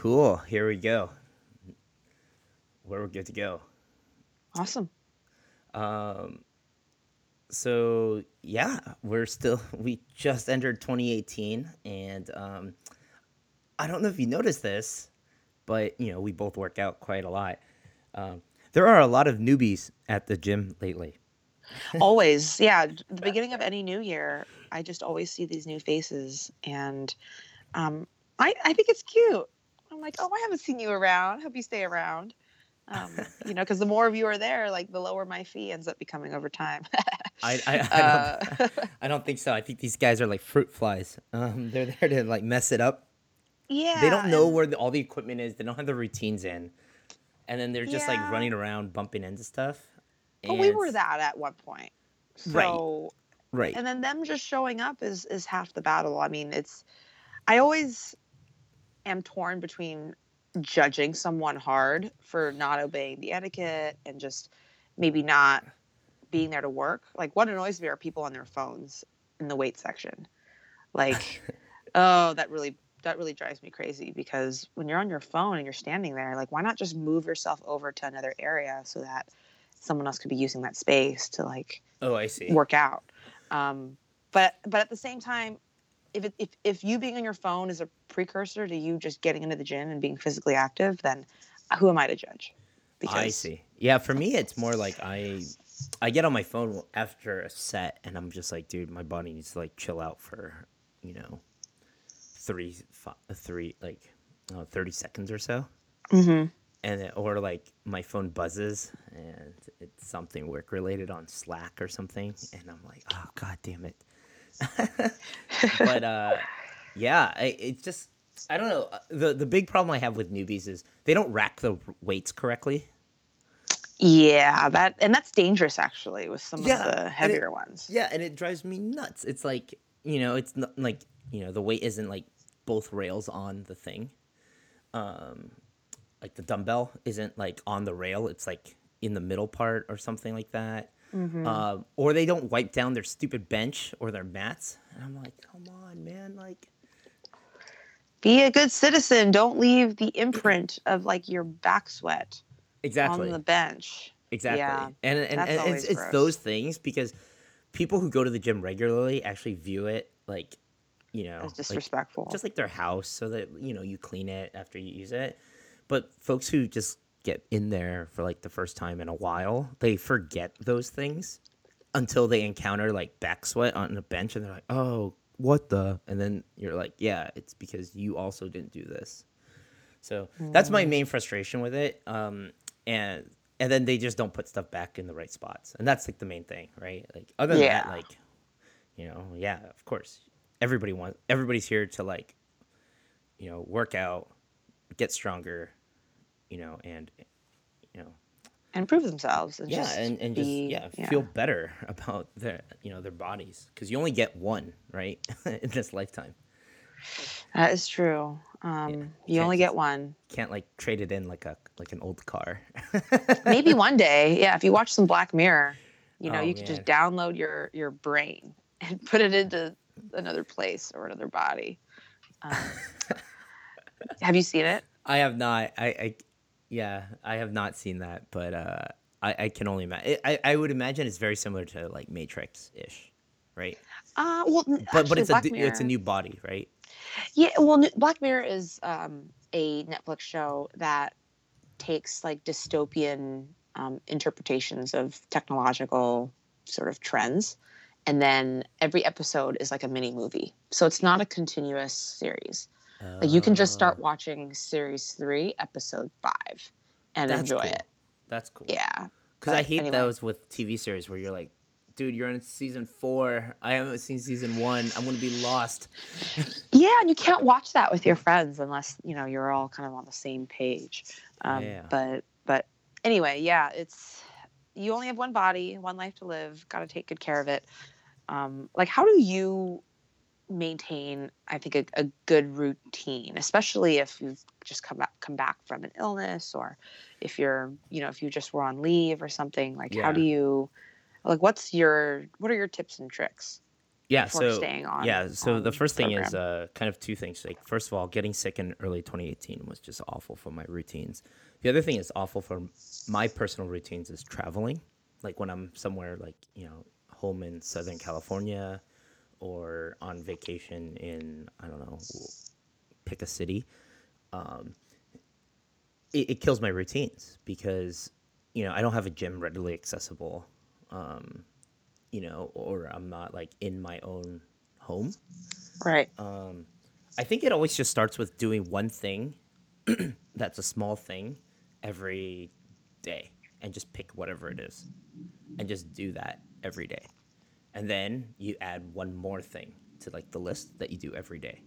Cool. Here we go. Where we're good to go. Awesome. Um, so yeah, we're still we just entered 2018, and um, I don't know if you noticed this, but you know we both work out quite a lot. Um, there are a lot of newbies at the gym lately. always, yeah. The beginning of any new year, I just always see these new faces, and um, I I think it's cute. I'm like, oh, I haven't seen you around. Hope you stay around. Um, you know, because the more of you are there, like the lower my fee ends up becoming over time. I I, I, Uh, don't, I don't think so. I think these guys are like fruit flies. Um, they're there to like mess it up. yeah. They don't know where the, all the equipment is. They don't have the routines in, and then they're just like running around bumping into stuff. But we were that at one point. Right. Right. and then them just showing up is is half the battle. I mean, it's I always am torn between judging someone hard for not obeying the etiquette and just maybe not being there to work. Like what annoys me are people on their phones in the weight section. Like oh, that really that really drives me crazy because when you're on your phone and you're standing there, like why not just move yourself over to another area so that someone else could be using that space to like oh, I see. work out. Um, but but at the same time, if, it, if if you being on your phone is a precursor to you just getting into the gym and being physically active, then who am I to judge? Because I see. Yeah, for me, it's more like I, I get on my phone after a set, and I'm just like, dude, my body needs to like chill out for, you know, three, fi- three, like, uh, thirty seconds or so, Mm-hmm. and it, or like my phone buzzes and it's something work related on Slack or something, and I'm like, oh god damn it. but uh, yeah, it's just I don't know. uh, the The big problem I have with newbies is they don't rack the weights correctly. Yeah, that and that's dangerous actually with some Yeah, of the it- heavier ones. Yeah, and it drives me nuts. It's like you know, it's not like you know, the weight isn't like both rails on the thing. Um, like the dumbbell isn't like on the rail; it's like in the middle part or something like that. Um, or they don't wipe down their stupid bench or their mats, and I'm like, come on, man! Like, Be a good citizen. Don't leave the imprint of like your back sweat exactly. on the bench. Exactly. Yeah, and and, that's and always it's, it's those things because people who go to the gym regularly actually view it like, you know, It's like, disrespectful. just like their house so that, you know, you clean it after you use it. But folks who just get in there for like the first time in a while, they forget those things until they encounter like back sweat on a bench and they're like, "Oh, what the?" And then you're like, "Yeah, it's because you also didn't do this." So that's my main frustration with it. Um, and and then they just don't put stuff back in the right spots, and that's like the main thing, right? Like other than that, like you know, yeah, of course, everybody wants everybody's here to like you know work out, get stronger, you know, and you know, and prove themselves. And yeah, just and, and just be- yeah, feel better about their you know their bodies because you only get one, right, in this lifetime. That is true. Um, you can't only just- get one. Can't like trade it in like a like an old car. Maybe one day, yeah. If you watch some Black Mirror, you know, Oh, you can just download your your brain and put it into another place or another body. Um, have you seen it? I have not. I, I yeah, I have not seen that, but uh, I, I can only imagine. I, I would imagine it's very similar to like Matrix ish, right? Uh, well, But but actually, it's a Black d- it's a new body, right? Yeah, well, Black Mirror is um, a Netflix show that takes like dystopian um, interpretations of technological sort of trends, and then every episode is like a mini movie. So it's not a continuous series. Like you can just start Oh, watching series three, episode five, and That's enjoy cool. it. That's cool. Yeah, because I hate anyway. those with TV series where you're like, dude, you're in season four. I haven't seen season one. I'm gonna be lost. yeah, and you can't watch that with your friends unless you know you're all kind of on the same page. Um, Yeah. But but anyway, yeah, it's you only have one body, one life to live. Got to take good care of it. Um, like, how do you maintain? I think a, a good routine, especially if you've just come back come back from an illness, or if you're you know if you just were on leave or something. Like, Yeah. how do you? Like, what's your what are your tips and tricks? yeah so staying on. yeah so the first thing is uh kind of two things like first of all getting sick in early 2018 was just awful for my routines the other thing is awful for my personal routines is traveling like when i'm somewhere like you know home in southern california or on vacation in i don't know pick a city um it, it kills my routines because you know i don't have a gym readily accessible um you know or i'm not like in my own home right. um, I think it always just starts with doing one thing that's a small thing every day and just pick whatever it is and just do that every day. And then you add one more thing to like the list that you do every day.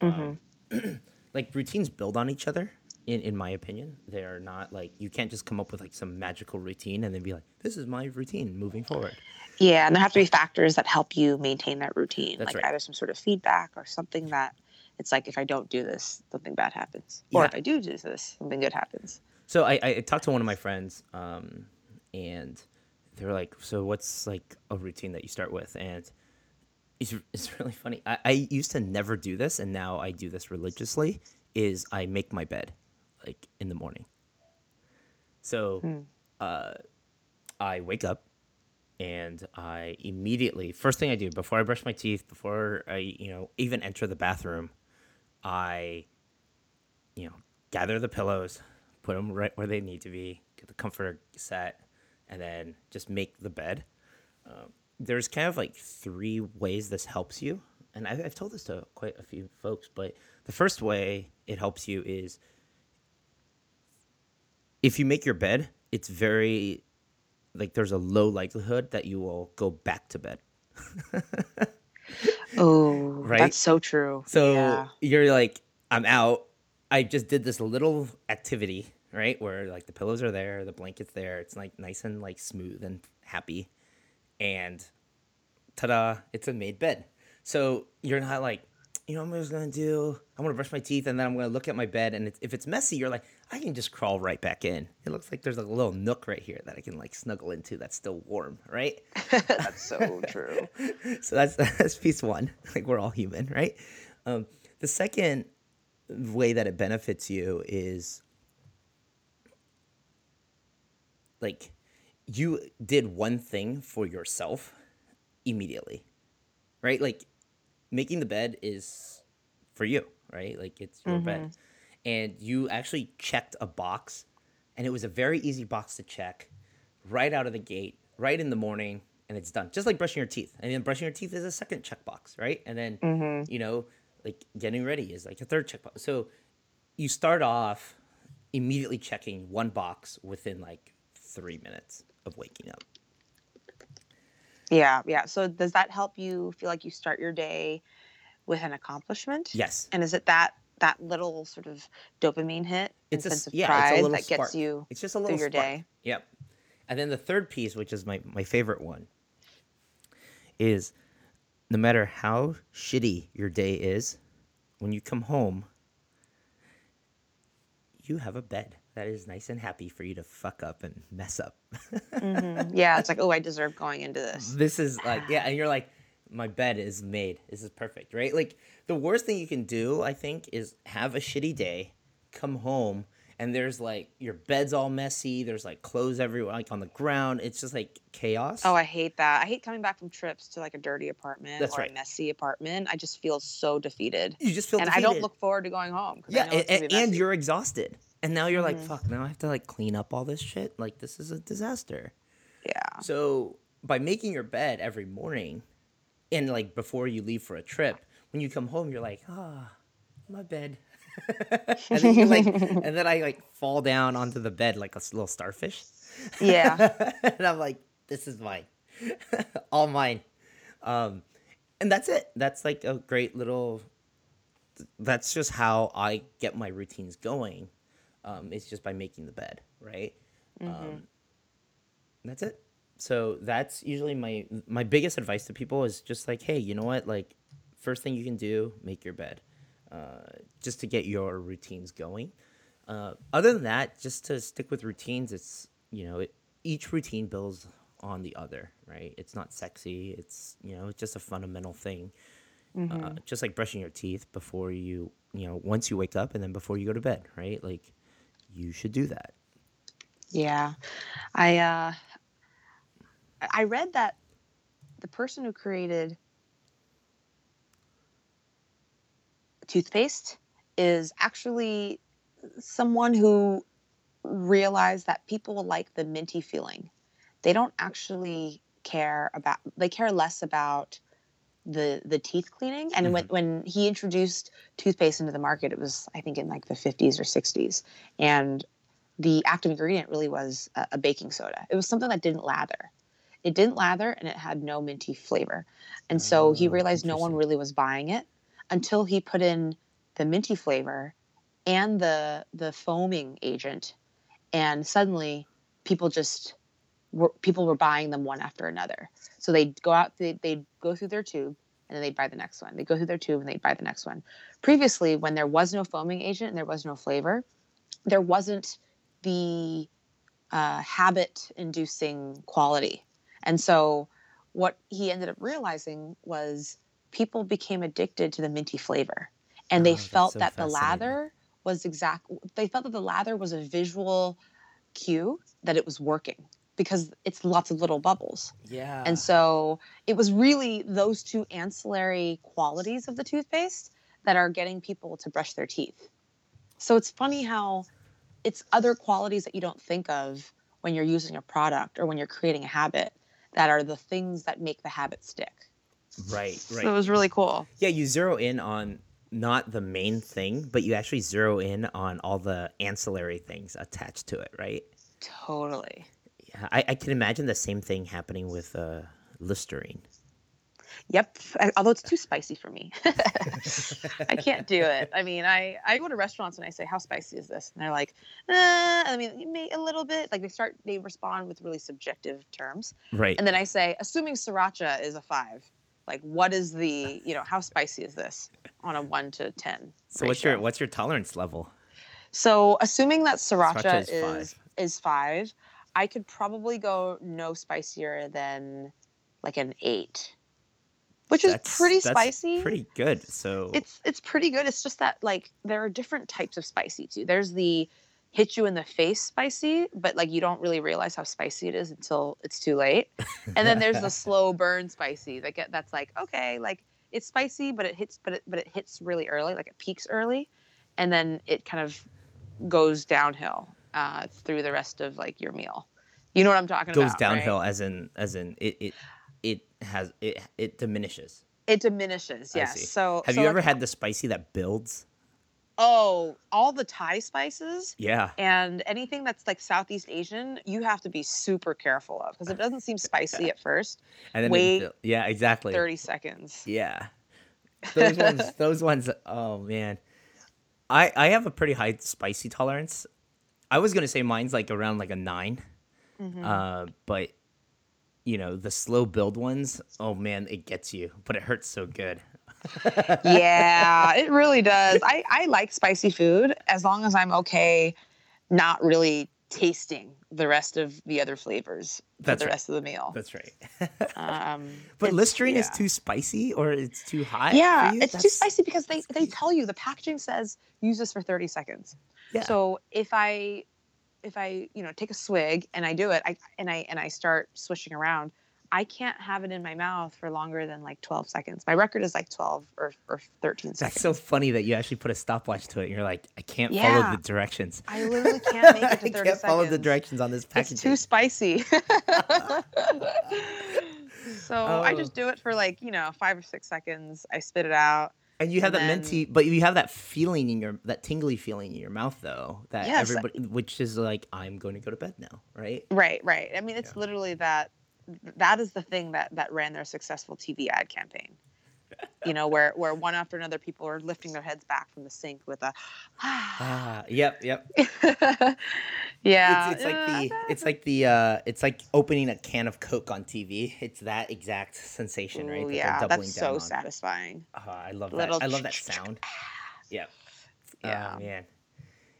Um, like routines build on each other in, in my opinion. They are not like you can't just come up with like some magical routine and then be like, this is my routine moving forward. Yeah, and there have to be factors that help you maintain that routine, That's like right. either some sort of feedback or something that it's like if I don't do this, something bad happens, or Yeah. if I do do this, something good happens. So I, I talked to one of my friends, um, and they were like, "So what's like a routine that you start with?" And it's it's really funny. I, I used to never do this, and now I do this religiously. Is I make my bed like in the morning. So, uh, I wake up and I immediately first thing I do before I brush my teeth, before I you know even enter the bathroom, I you know gather the pillows, put them right where they need to be, get the comforter set, and then just make the bed. Um, there's kind of like three ways this helps you, and I've, I've told this to quite a few folks. But the first way it helps you is if you make your bed, it's very like there's a low likelihood that you will go back to bed. Oh, Right? that's so true. So yeah. you're like, I'm out. I just did this little activity, right? Where like the pillows are there, the blanket's there. It's like nice and like smooth and happy. And ta-da, it's a made bed. So you're not like, you know, what I'm just gonna do. I'm gonna brush my teeth and then I'm gonna look at my bed. And it's, if it's messy, you're like, I can just crawl right back in. It looks like there's a little nook right here that I can like snuggle into. That's still warm, right? that's so true. so that's that's piece one. Like we're all human, right? Um, the second way that it benefits you is like you did one thing for yourself immediately, right? Like making the bed is for you, right? Like it's your bed, mm-hmm. and you actually checked a box, and it was a very easy box to check, right out of the gate, right in the morning, and it's done. Just like brushing your teeth, and then brushing your teeth is a second checkbox, right? And then mm-hmm. you know, like getting ready is like a third checkbox. So you start off immediately checking one box within like three minutes of waking up. Yeah, yeah. So does that help you feel like you start your day with an accomplishment? Yes. And is it that that little sort of dopamine hit and It's a, sense of yeah, pride it's a that spark. gets you It's just a through little your spark. day? Yep. And then the third piece, which is my, my favorite one, is no matter how shitty your day is, when you come home, you have a bed that is nice and happy for you to fuck up and mess up. Mhm. Yeah, it's like, oh, I deserve going into this. this is like yeah and you're like my bed is made this is perfect right like the worst thing you can do i think is have a shitty day come home and there's like your bed's all messy there's like clothes everywhere like on the ground it's just like chaos Oh, I hate that. I hate coming back from trips to like a dirty apartment That's or right. a messy apartment. I just feel so defeated. you just feel and I don't look forward to going home. Yeah and, and you're exhausted and now you're like Mhm. fuck now i have to like clean up all this shit like this is a disaster yeah. So by making your bed every morning, and like before you leave for a trip, when you come home, you're like, ah, my bed. and then like, and then I like fall down onto the bed like a little starfish. Yeah. and I'm like, this is mine, all mine. Um, and that's it. That's like a great little. That's just how I get my routines going. Um, it's just by making the bed, right? Um, that's it. So that's usually my my biggest advice to people is just like, hey, you know what? Like, first thing you can do, make your bed, uh, just to get your routines going. Uh, other than that, just to stick with routines, it's you know, it, each routine builds on the other, right? It's not sexy. It's you know, it's just a fundamental thing. Mm-hmm. Uh, just like brushing your teeth before you, you know, once you wake up and then before you go to bed, right? Like, you should do that. Yeah. I uh I read that the person who created toothpaste is actually someone who realized that people like the minty feeling. They don't actually care about they care less about the the teeth cleaning. And when, mm-hmm. when he introduced toothpaste into the market it was i think in like the 50s or 60s and the active ingredient really was a, a baking soda. It was something that didn't lather. It didn't lather and it had no minty flavor. And so oh, he Oh, realized no one really was buying it until he put in the minty flavor and the the foaming agent. And suddenly people just were people were buying them one after another. So they'd go out they, they'd go through their tube and then they'd buy the next one. They'd go through their tube and they'd buy the next one. Previously when there was no foaming agent and there was no flavor there wasn't the uh, habit inducing quality. And so what he ended up realizing was people became addicted to the minty flavor and Oh, they that's felt so that the lather was exact they felt that the lather was a visual cue that it was working because it's lots of little bubbles Yeah. and so it was really those two ancillary qualities of the toothpaste that are getting people to brush their teeth. So it's funny how it's other qualities that you don't think of when you're using a product or when you're creating a habit that are the things that make the habit stick. right, right. So it was really cool. Yeah, you zero in on not the main thing, but you actually zero in on all the ancillary things attached to it, right? Totally. I, I can imagine the same thing happening with uh, Listerine. Yep. Although it's too spicy for me. I can't do it. I mean, I, I go to restaurants and I say, how spicy is this? And they're like, uh, I mean, a little bit. Like they start, they respond with really subjective terms. Right. And then I say, assuming sriracha is a five, like what is the, you know, how spicy is this on a one to 10? so what's your what's your tolerance level? So assuming that sriracha, Sriracha is is five. is five, I could probably go no spicier than like an eight, which is pretty that's spicy. Pretty good. So It's it's pretty good. It's just that like there are different types of spicy too. There's the hit you in the face spicy, but like you don't really realize how spicy it is until it's too late. And then there's the slow burn spicy that get that's like okay, like it's spicy, but it hits but it but it hits really early, like it peaks early, and then it kind of goes downhill uh, through the rest of like your meal. You know what I'm talking goes about? Goes downhill as in as in it it it has it it diminishes. It diminishes. Yes. So Have so you like- ever had the spicy that builds? Oh, all the Thai spices. Yeah. and anything that's like Southeast Asian, you have to be super careful of because it doesn't seem spicy at first. And then Wait buil- yeah, exactly. Thirty seconds. Yeah. Those ones those ones oh man. I I have a pretty high spicy tolerance. I was gonna say mine's like around like a 9 Mhm. Uh but you know, the slow build ones, oh man, it gets you, but it hurts so good. yeah, it really does. I I like spicy food as long as I'm okay, not really tasting the rest of the other flavors for That's the right. rest of the meal. That's right. Um, but Listerine is too spicy or it's too hot. Yeah, for you? it's too spicy because they, they tell you the packaging says use this for 30 seconds. Yeah. So if I if I, you know, take a swig and I do it, I and I and I start swishing around, I can't have it in my mouth for longer than like 12 seconds. My record is like 12 or, or 13 That's seconds. so funny that you actually put a stopwatch to it. And you're like, I can't follow the directions. I literally can't make it to 30 I can't follow the directions on this packaging. It's too spicy. so I Oh. just do it for like, you know, five or six seconds. I spit it out. And you have And that then- minty, but you have that feeling in your that tingly feeling in your mouth though. That Yes. everybody, which is like, I'm going to go to bed now, right? Right, right. I mean, it's Yeah. literally that. That is the thing that that ran their successful TV ad campaign. You know, where where one after another, people are lifting their heads back from the sink with a, Ah, yep, yep. yeah. It's, it's like uh, the it's like the uh it's like opening a can of Coke on TV. It's that exact sensation, right? ooh, that yeah, that's so on. satisfying. Oh, I love that. Little I love that sound. Yep. Yeah. Oh, man.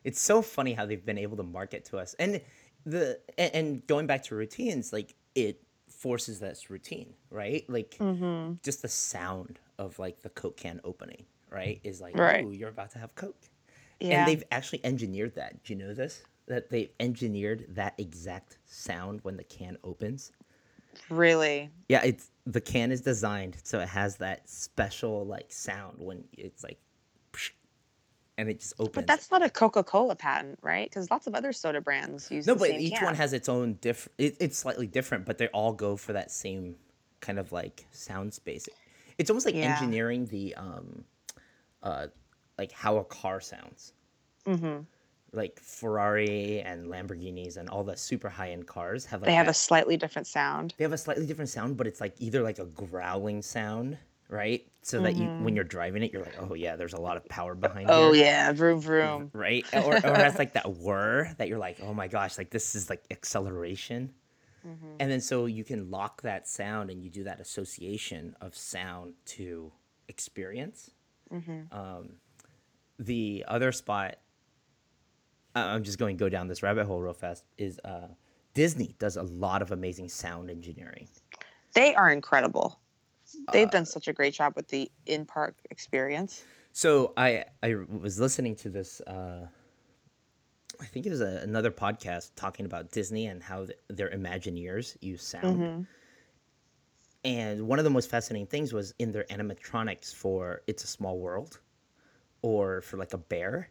It's so funny how they've been able to market to us. And the and, and going back to routines, like it forces this routine, right? Like Mm-hmm. just the sound of like the Coke can opening, right? Is like, Right. ooh, you're about to have Coke. Yeah. And they've actually engineered that. Do you know this? That they've engineered that exact sound when the can opens. really. Yeah, it's the can is designed so it has that special like sound when it's like, and it just opens. But that's not a Coca-Cola patent, right? Because lots of other soda brands use no, but each can. one has its own different. It, it's slightly different, but they all go for that same kind of like sound space. It's almost like Yeah. engineering the um, uh, like how a car sounds. hmm Like Ferrari and Lamborghinis and all the super high end cars have like They have a slightly different sound. they have a slightly different sound, but it's like either like a growling sound, right? So that you when you're driving it, you're like, oh yeah, there's a lot of power behind. Mm-hmm. Oh here. yeah, vroom vroom. right? Or, or like that whir that you're like, oh my gosh, like this is like acceleration. Mm-hmm. And then so you can lock that sound and you do that association of sound to experience. Mm-hmm. Um, the other spot, I'm just going to go down this rabbit hole real fast, is uh, Disney does a lot of amazing sound engineering. They are incredible. They've Uh, done such a great job with the in-park experience. So I I was listening to this. Uh, I think it was a, another podcast talking about Disney and how th- their Imagineers use sound. Mm-hmm. And one of the most fascinating things was in their animatronics for "It's a Small World," or for like a bear.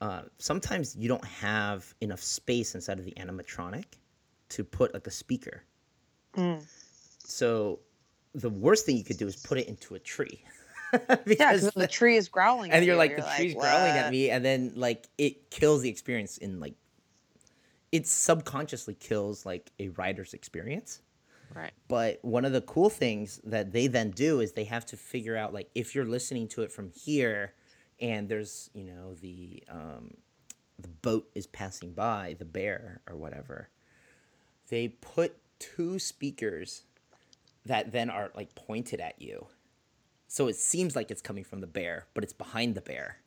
Uh, sometimes you don't have enough space inside of the animatronic to put like a speaker. Mm. So the worst thing you could do is put it into a tree. Yeah, because the- the tree is growling. and you're you, like the tree's growling at me and then like it kills the experience in like it subconsciously kills like a rider's experience Right. but one of the cool things that they then do is they have to figure out like if you're listening to it from here and there's you know the um the boat is passing by the bear or whatever they put two speakers that then are like pointed at you. So it seems like it's coming from the bear but it's behind the bear.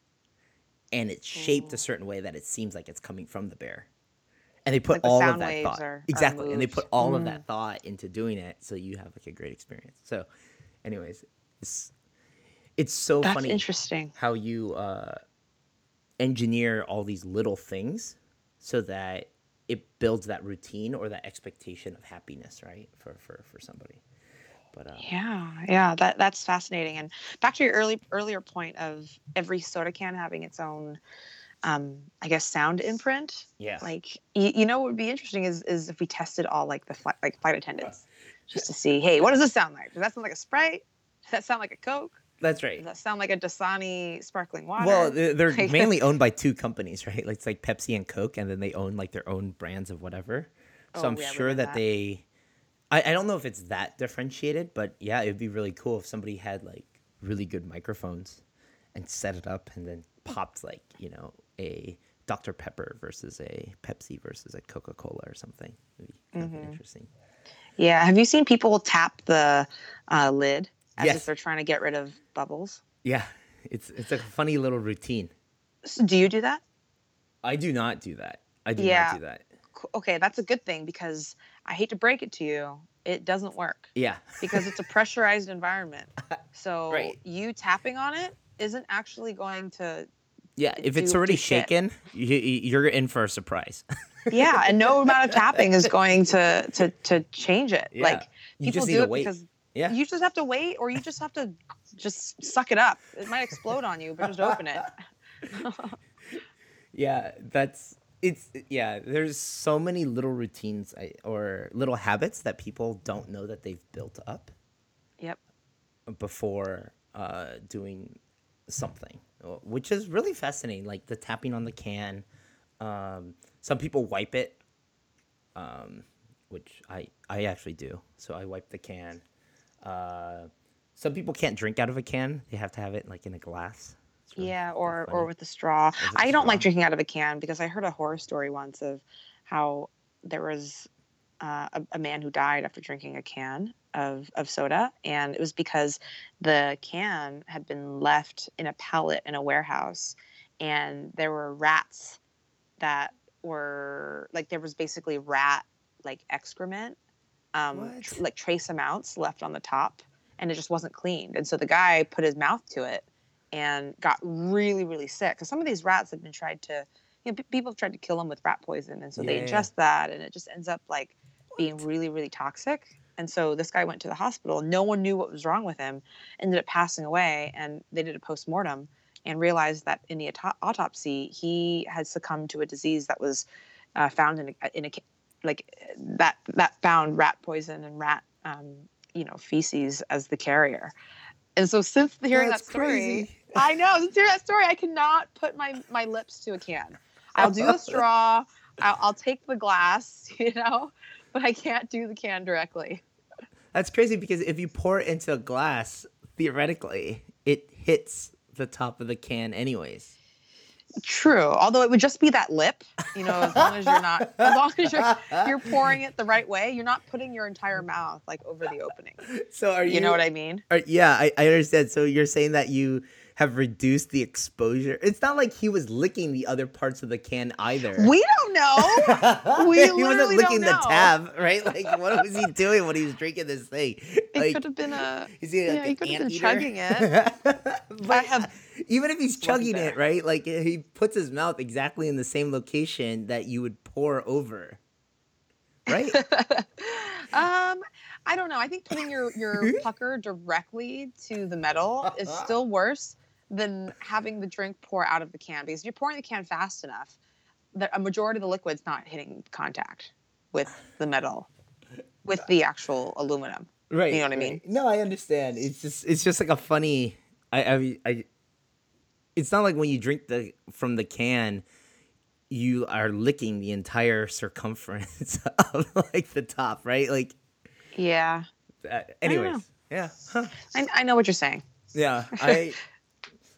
And it's shaped a certain way that it seems like it's coming from the bear. And they put Like the all of that waves thought are- are exactly and they put all of that thought into doing it so you have like a great experience. So anyways it's it's so That's funny interesting. how you uh, engineer all these little things so that it builds that routine or that expectation of happiness right for for, for somebody but uh, Yeah, yeah, that that's fascinating. And back to your early earlier point of every soda can having its own, um, I guess, sound imprint. yeah Like, you, you know, what would be interesting is is if we tested all like the flight like flight attendants, just to see, hey, what does this sound like? Does that sound like a Sprite? Does that sound like a Coke? that's right Does that sound like a Dasani sparkling water? Well, they're, they're mainly owned by two companies, right? Like it's like Pepsi and Coke, and then they own like their own brands of whatever. So Oh, I'm yeah, sure that, that. they. I, I don't know if it's that differentiated, but yeah, it'd be really cool if somebody had like really good microphones and set it up and then popped like you know a Dr Pepper versus a Pepsi versus a Coca Cola or something. It'd be kind Mm-hmm. of interesting. yeah. Have you seen people tap the uh, lid as Yes. if they're trying to get rid of bubbles? Yeah, it's it's a funny little routine. So do you do that? I do not do that. I do Yeah. not do that. okay, that's a good thing because I hate to break it to you, it doesn't work Yeah. because it's a pressurized environment. So Right. you tapping on it isn't actually going to Yeah, if it's already shaken, you, you're in for a surprise. yeah, and no amount of tapping is going to to to change it. Yeah. Like You people just need do to it wait. because Yeah. you just have to wait or you just have to just suck it up. It might explode on you, but just open it. Yeah, that's it's yeah. There's so many little routines I, or little habits that people don't know that they've built up Yep. before uh, doing something, which is really fascinating. Like the tapping on the can. Um, some people wipe it, um, which I I actually do. So I wipe the can. Uh, some people can't drink out of a can; they have to have it like in a glass. Really Yeah, or or with the straw. I don't like drinking out of a can because I heard a horror story once of how there was uh, a, a man who died after drinking a can of of soda, and it was because the can had been left in a pallet in a warehouse, and there were rats that were like there was basically rat like excrement um, tr- like trace amounts left on the top, and it just wasn't cleaned. And so the guy put his mouth to it and got really, really sick. Because some of these rats have been tried to, you know, pe- people have tried to kill them with rat poison, and so they ingest that, and it just ends up like being really, really toxic. And so this guy went to the hospital. No one knew what was wrong with him. Ended up passing away, and they did a post mortem and realized that in the auto- autopsy he had succumbed to a disease that was uh, found in a, in a like that that found rat poison and rat um, you know feces as the carrier. And so since hearing That's that story, crazy. I know since hearing that story, I cannot put my my lips to a can. I'll do a straw. I'll, I'll take the glass, you know, but I can't do the can directly. That's crazy because if you pour it into a glass, theoretically, it hits the top of the can anyways. True. Although it would just be that lip, you know, as long as you're not, as long as you're you're pouring it the right way, you're not putting your entire mouth like over the opening. So are you? You know what I mean? Are, yeah, I, I understand. So you're saying that you have reduced the exposure. It's not like he was licking the other parts of the can either. We don't know. we he wasn't licking the tab, right? Like, what was he doing when he was drinking this thing? It Like, could have been a. is he like yeah, he could have been anteater? chugging it. but I have- even if he's chugging it, right? Like he puts his mouth exactly in the same location that you would pour over, right? um, I don't know. I think putting your your pucker directly to the metal is still worse than having the drink pour out of the can because if you're pouring the can fast enough, the, a majority of the liquid's not hitting contact with the metal, with the actual aluminum. right. You know what I mean? No, I understand. It's just it's just like a funny. I I, I it's not like when you drink the from the can. You are licking the entire circumference of like the top, right? Like, Yeah, uh, anyways, yeah. Huh. I, I know what you're saying. Yeah, I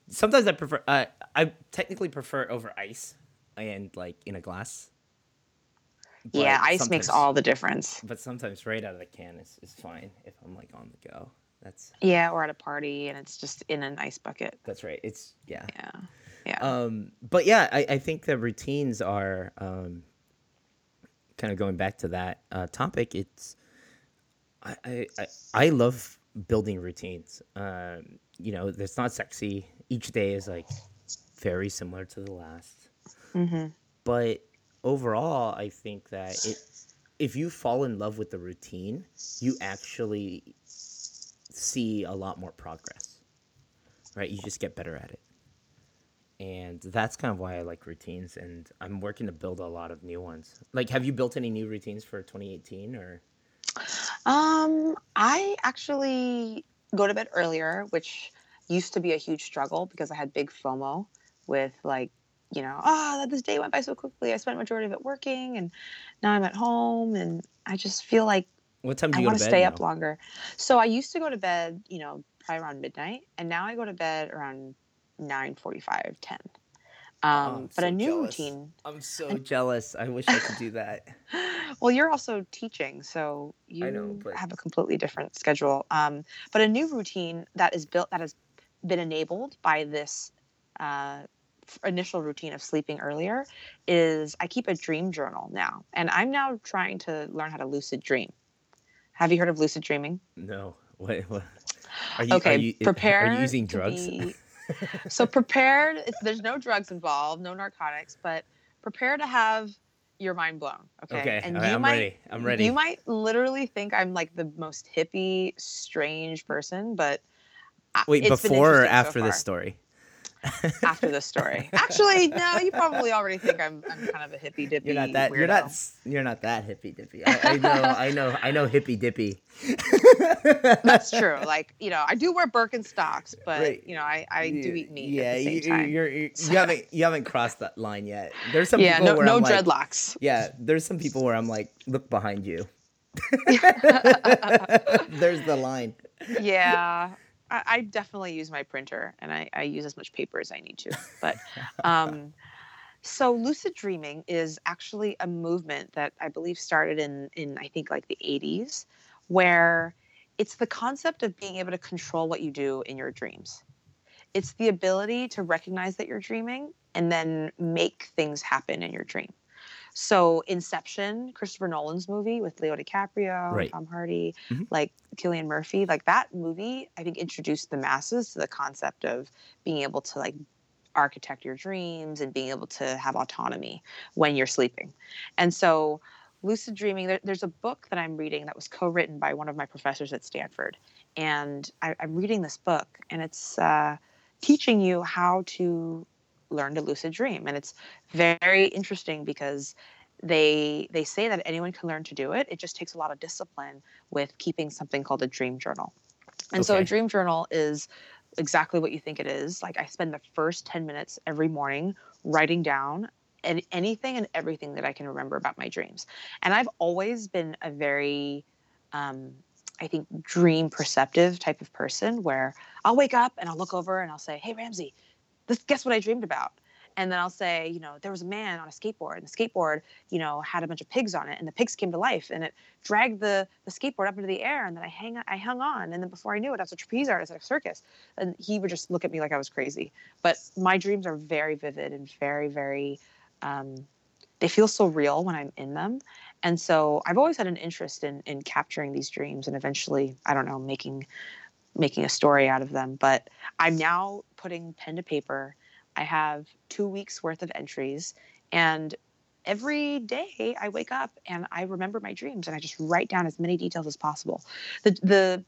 sometimes I prefer. Uh, I technically prefer over ice and like in a glass. yeah, ice makes all the difference. But sometimes right out of the can is, is fine if I'm like on the go. That's Yeah, or at a party and it's just in an ice bucket. that's right. It's yeah. Yeah, yeah. Um, but yeah, I, I think the routines are um, kind of going back to that uh, topic. It's I, I, I, I love building routines. Um, you know, it's not sexy. Each day is like very similar to the last. hmm But overall, I think that it if you fall in love with the routine, you actually see a lot more progress. Right? You just get better at it. And that's kind of why I like routines and I'm working to build a lot of new ones. Like have you built any new routines for 2018 or Um, I actually go to bed earlier, which used to be a huge struggle because I had big FOMO with like, you know, ah, that this day went by so quickly. I spent majority of it working, and now I'm at home, and I just feel like what time do I you go want to stay now? up longer. So I used to go to bed, you know, probably around midnight, and now I go to bed around 9:45, 10. Um, Oh, but so a new jealous. routine. I'm so jealous. I wish I could do that. well, you're also teaching, so you I know, but- have a completely different schedule. Um, but a new routine that is built that has been enabled by this uh, initial routine of sleeping earlier is I keep a dream journal now, and I'm now trying to learn how to lucid dream. Have you heard of lucid dreaming? No. What, what? Are you, okay, are you, prepare. Are you using drugs? be- so prepared. There's no drugs involved, no narcotics, but prepare to have your mind blown. Okay, Okay, and right, you I'm might, ready. I'm ready. You might literally think I'm like the most hippie, strange person, but Wait, it's before or interesting so after this story? After this story, actually, no. You probably already think I'm, I'm kind of a hippie dippy. You're not that. Weirdo. You're not. You're not that hippy dippy. I, I know. I know. I know hippy dippy. That's true. Like you know, I do wear Birkenstocks, but Right. you know, I, I do eat meat Yeah, at the same you, you're, you're, you haven't you haven't crossed that line yet. There's some yeah, people no, where no I'm like, dreadlocks. yeah, there's some people where I'm like, look behind you. there's the line. yeah I, I definitely use my printer and I, I use as much paper as i need to but um, so lucid dreaming is actually a movement that i believe started in in i think like the 80s where it's the concept of being able to control what you do in your dreams. It's the ability to recognize that you're dreaming and then make things happen in your dream So Inception, Christopher Nolan's movie with Leo DiCaprio, Right. Tom Hardy, Mhm. like Cillian Murphy, like that movie, I think introduced the masses to the concept of being able to like architect your dreams and being able to have autonomy when you're sleeping. And so lucid dreaming, there, there's a book that I'm reading that was co-written by one of my professors at Stanford. And I, I'm reading this book and it's uh, teaching you how to learn to lucid dream. And it's very interesting because they they say that anyone can learn to do it. It just takes a lot of discipline with keeping something called a dream journal. And so a dream journal is exactly what you think it is. Like I spend the first 10 minutes every morning writing down and anything and everything that I can remember about my dreams. And I've always been a very um I think dream perceptive type of person where I'll wake up and I'll look over and I'll say, "Hey Ramsey, this guess what I dreamed about?" And then I'll say, you know, there was a man on a skateboard, and the skateboard, you know, had a bunch of pigs on it, and the pigs came to life, and it dragged the the skateboard up into the air, and then I hang I hung on, and then before I knew it, I was a trapeze artist at a circus, and he would just look at me like I was crazy. But my dreams are very vivid and very very, um, they feel so real when I'm in them, and so I've always had an interest in in capturing these dreams, and eventually, I don't know, making making a story out of them. But I'm now putting pen to paper. I have two weeks worth of entries, and every day I wake up and I remember my dreams and I just write down as many details as possible. The the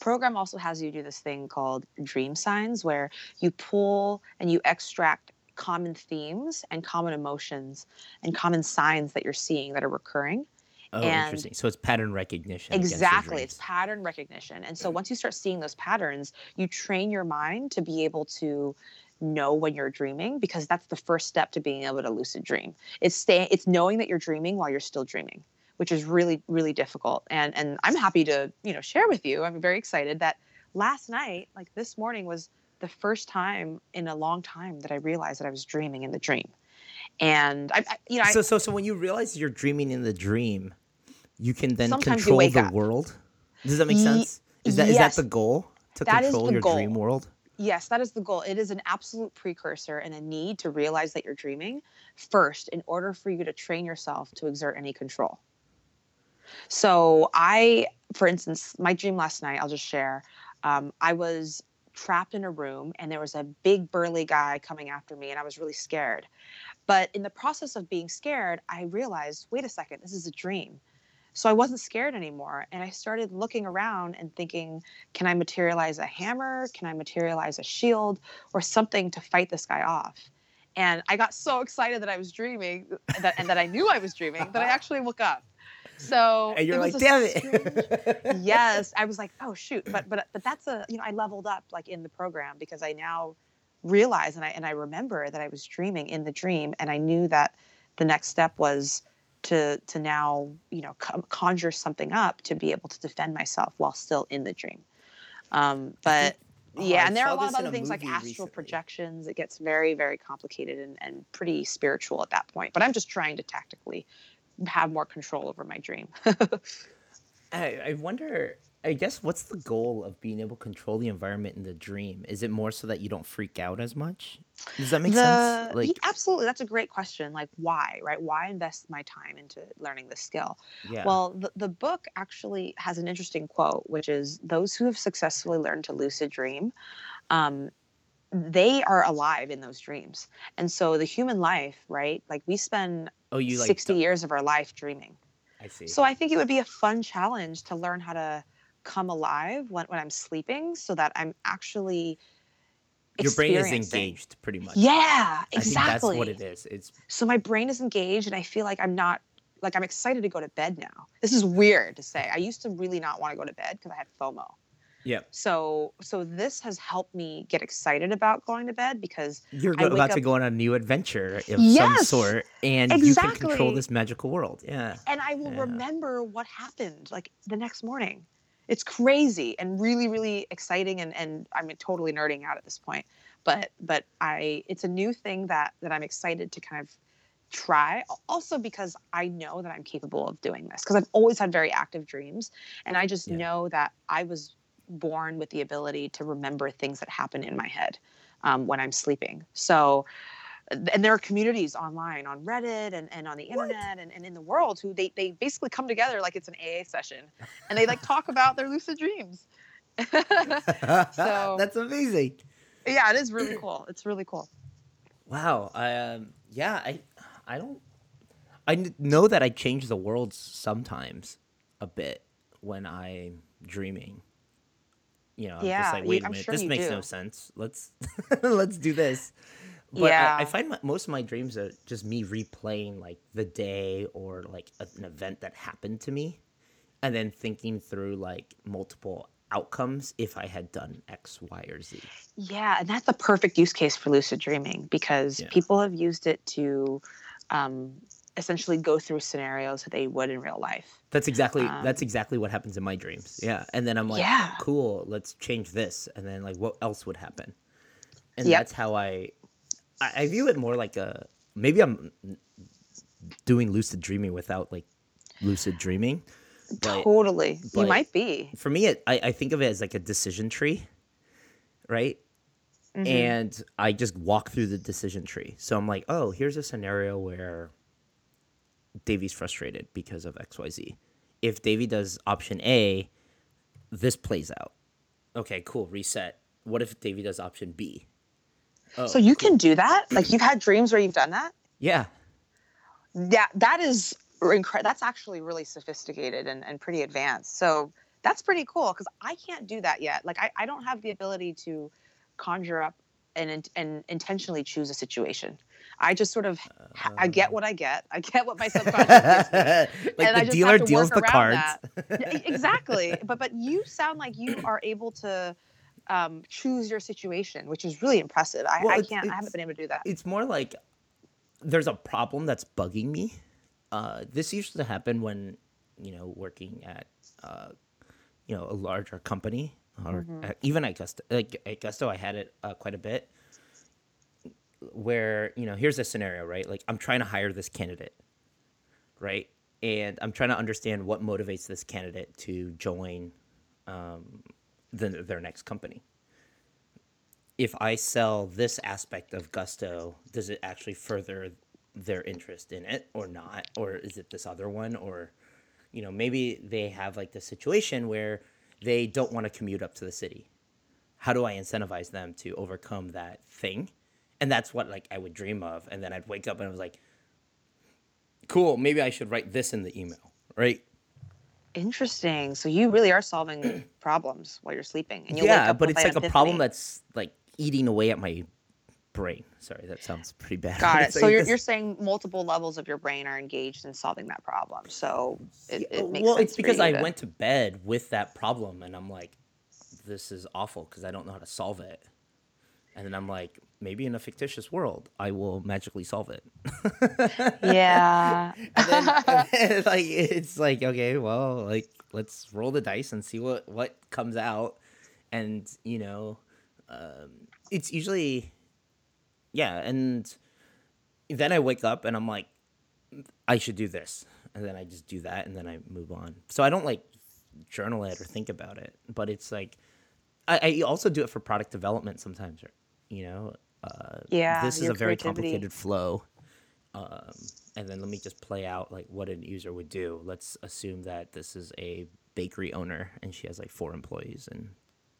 program also has you do this thing called dream signs where you pull and you extract common themes and common emotions and common signs that you're seeing that are recurring Oh, And- interesting. So it's pattern recognition. Exactly. It's pattern recognition. And so mm-hmm. once you start seeing those patterns, you train your mind to be able to know when you're dreaming because that's the first step to being able to lucid dream. It's stay it's knowing that you're dreaming while you're still dreaming, which is really really difficult. And and I'm happy to, you know, share with you. I'm very excited that last night, like this morning was the first time in a long time that I realized that I was dreaming in the dream. And I, I you know, I, so so so when you realize you're dreaming in the dream, you can then Sometimes control the up. world. Does that make Ye- sense? Is that is yes. that the goal to That is control your goal. dream world? Yes, that is the goal. It is an absolute precursor and a need to realize that you're dreaming first in order for you to train yourself to exert any control. So, I, for instance, my dream last night, I'll just share. Um, I was trapped in a room and there was a big burly guy coming after me, and I was really scared. But in the process of being scared, I realized wait a second, this is a dream. So I wasn't scared anymore. And I started looking around and thinking, can I materialize a hammer? Can I materialize a shield or something to fight this guy off? And I got so excited that I was dreaming uh, that, and that I knew I was dreaming that I actually woke up. So And you're it like, was a damn it. yes i was like oh shoot but but but that's a you know i leveled up like in the program because i now realize and i and i remember that i was dreaming in the dream and i knew that the next step was to to now you know co- conjure something up to be able to defend myself while still in the dream um but Oh, yeah I and there are a lot of other things like astral recently. projections it gets very very complicated and, and pretty spiritual at that point but i'm just trying to tactically have more control over my dream I, I wonder. I guess what's the goal of being able to control the environment in the dream? Is it more so that you don't freak out as much? Does that make the sense? y- absolutely that's a great question like why right why invest my time into learning this skill yeah. well the, the book actually has an interesting quote which is those who have successfully learned to lucid dream um, they are alive in those dreams and so the human life right like we spend oh, you like 60 d- years of our life dreaming I see. so I think it would be a fun challenge to learn how to come alive when, when I'm sleeping so that I'm actually Your brain is engaged, pretty much. Yeah, exactly. that's what it is. It's So my brain is engaged and I feel like I'm not like I'm excited to go to bed now. This is weird to say. I used to really not want to go to bed because I had FOMO. yeah. So so this has helped me get excited about going to bed because You're I go- wake about to go on a new adventure of some sort, and you can control this magical world. Yeah. and I will Yeah. remember what happened like the next morning. It's crazy and really, really exciting and, and I'm totally nerding out at this point. But but I it's a new thing that that I'm excited to kind of try. Also because I know that I'm capable of doing this. Because I've always had very active dreams. And I just Yeah. know that I was born with the ability to remember things that happen in my head um, when I'm sleeping. So and there are communities online on Reddit and, and on the internet and, and in the world who they, they basically come together like it's an AA session and they like talk about their lucid dreams. so that's amazing. Yeah, it is really cool. It's really cool. Wow. I, um, yeah, I, I don't, I know that I change the world sometimes a bit when I'm dreaming. You know, I'm Yeah, just like, wait a minute, sure this makes do. no sense. Let's let's do this. But Yeah. I, I find my, most of my dreams are just me replaying like the day or like an event that happened to me, and then thinking through like multiple outcomes if I had done X, Y, or Z. Yeah, and that's the perfect use case for lucid dreaming because Yeah. people have used it to um, essentially go through scenarios that they would in real life. That's exactly Um, that's exactly what happens in my dreams. Yeah, and then I'm like, Yeah. cool, let's change this, and then like, what else would happen? And Yep. that's how I, I, I view it more like a maybe I'm doing lucid dreaming without like lucid dreaming. But totally, you might be. for me, it, I, I think of it as like a decision tree, right? Mhm. And I just walk through the decision tree. So I'm like, oh, here's a scenario where Davy's frustrated because of XYZ. If Davy does option A, this plays out. Okay, cool, reset. What if Davy does option B? Oh, so you can do that. Like you've had dreams where you've done that. Yeah. Yeah, that is incredible. That's actually really sophisticated and, and pretty advanced. So that's pretty cool because I can't do that yet. Like I, I don't have the ability to conjure up and and intentionally choose a situation. I just sort of ha- I get uh. what I get. I get what my subconscious gives me. like and I the just dealer have to deals work the around cards. that. Yeah, exactly. But but you sound like you are able to um, choose your situation, which is really impressive. I, Well, I can't. I haven't been able to do that. it's more like there's a problem that's bugging me. Uh, this used to happen when you know working at uh, you know a larger company or Mm-hmm. at, even at Gusto. Like at Gusto, I had it uh, quite a bit. Where you know here's a scenario, right? Like I'm trying to hire this candidate, right? And I'm trying to understand what motivates this candidate to join um, the, their next company if I sell this aspect of Gusto, does it actually further their interest in it or not? Or is it this other one? Or, you know, maybe they have like the situation where they don't want to commute up to the city. How do I incentivize them to overcome that thing? And that's what like I would dream of. And then I'd wake up and I was like, cool, maybe I should write this in the email, right? Interesting. So you really are solving problems while you're sleeping, and you yeah, but it's like a problem that's like eating away at my brain. Sorry, that sounds pretty bad. Got it. So you're, you're saying multiple levels of your brain are engaged in solving that problem. So it, Yeah, it makes sense. well, it's because I to- went to bed with that problem, and I'm like, this is awful because I don't know how to solve it. And then I'm like, maybe in a fictitious world, I will magically solve it. Yeah. and then, and then, like it's like okay, well, like let's roll the dice and see what what comes out. And you know, um, it's usually yeah. And then I wake up and I'm like, I should do this, and then I just do that, and then I move on. So I don't like journal it or think about it, but it's like I, I also do it for product development sometimes. You know, uh, Yeah, this is a very creativity. complicated flow um, and then let me just play out like what a user would do. Let's assume that this is a bakery owner and she has like four employees and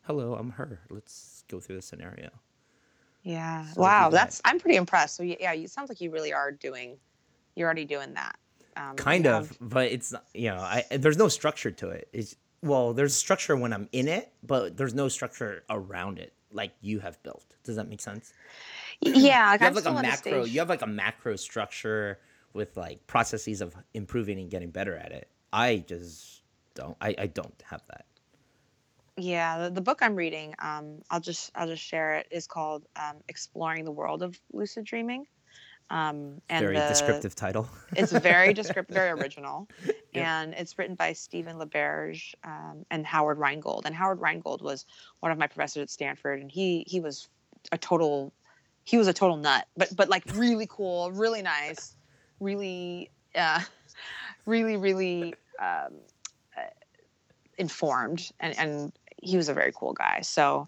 hello, I'm her. Let's go through the scenario. Yeah. So wow. that. That's I'm pretty impressed. So yeah, you sounds like you really are doing. You're already doing that. Um, Kind of, have- but it's you know, I there's no structure to it. It's well, there's structure when I'm in it, but there's no structure around it like you have built. Does that make sense? Yeah. You have like a macro you have like a macro structure with like processes of improving and getting better at it i just don't i, I don't have that Yeah, the, the book I'm reading, um, I'll just I'll just share it. Is called um, "Exploring the World of Lucid Dreaming," um, and very the- descriptive title It's very descriptive, very original, Yeah. and it's written by Stephen LaBerge um, and Howard Rheingold. And Howard Rheingold was one of my professors at Stanford, and he he was a total he was a total nut, but but like really cool, really nice, really uh, really really um, uh, informed, and and he was a very cool guy. So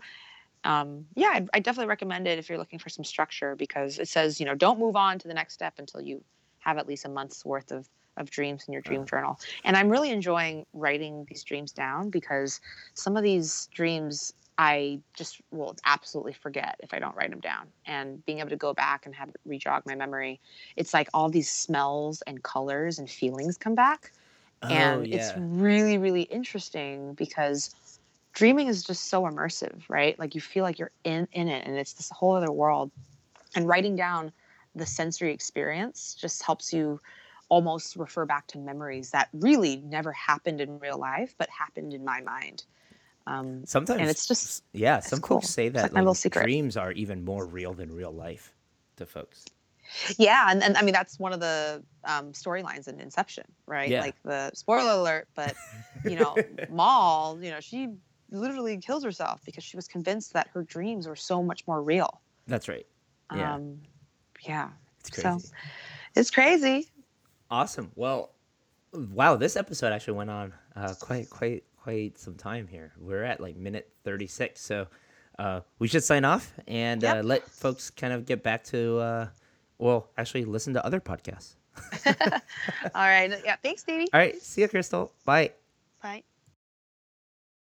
um, yeah, I, I definitely recommend it if you're looking for some structure because it says, you know, don't move on to the next step until you have at least a month's worth of of dreams in your dream journal. And I'm really enjoying writing these dreams down because some of these dreams I just will absolutely forget if I don't write them down. And being able to go back and have it rejog my memory, it's like all these smells and colors and feelings come back. and oh, it's really, really interesting because dreaming is just so immersive, right? Like you feel like you're in, in it and it's this whole other world. And writing down the sensory experience just helps you almost refer back to memories that really never happened in real life, but happened in my mind. Um, Sometimes and it's just yeah. Some cool. folks say that like like, dreams are even more real than real life to folks. yeah, and, and I mean that's one of the um, storylines in Inception, right? Yeah. Like the spoiler alert, but you know, Mal, you know, she literally kills herself because she was convinced that her dreams were so much more real. That's right. Yeah. Um, yeah, It's So- crazy. it's crazy. Awesome. Well, wow, this episode actually went on uh, quite quite quite some time here. We're at like minute 36. So uh, we should sign off and Yep. uh, let folks kind of get back to uh, well, actually listen to other podcasts. All right. Yeah. Thanks, Stevie. All right, see you Crystal. Bye. Bye.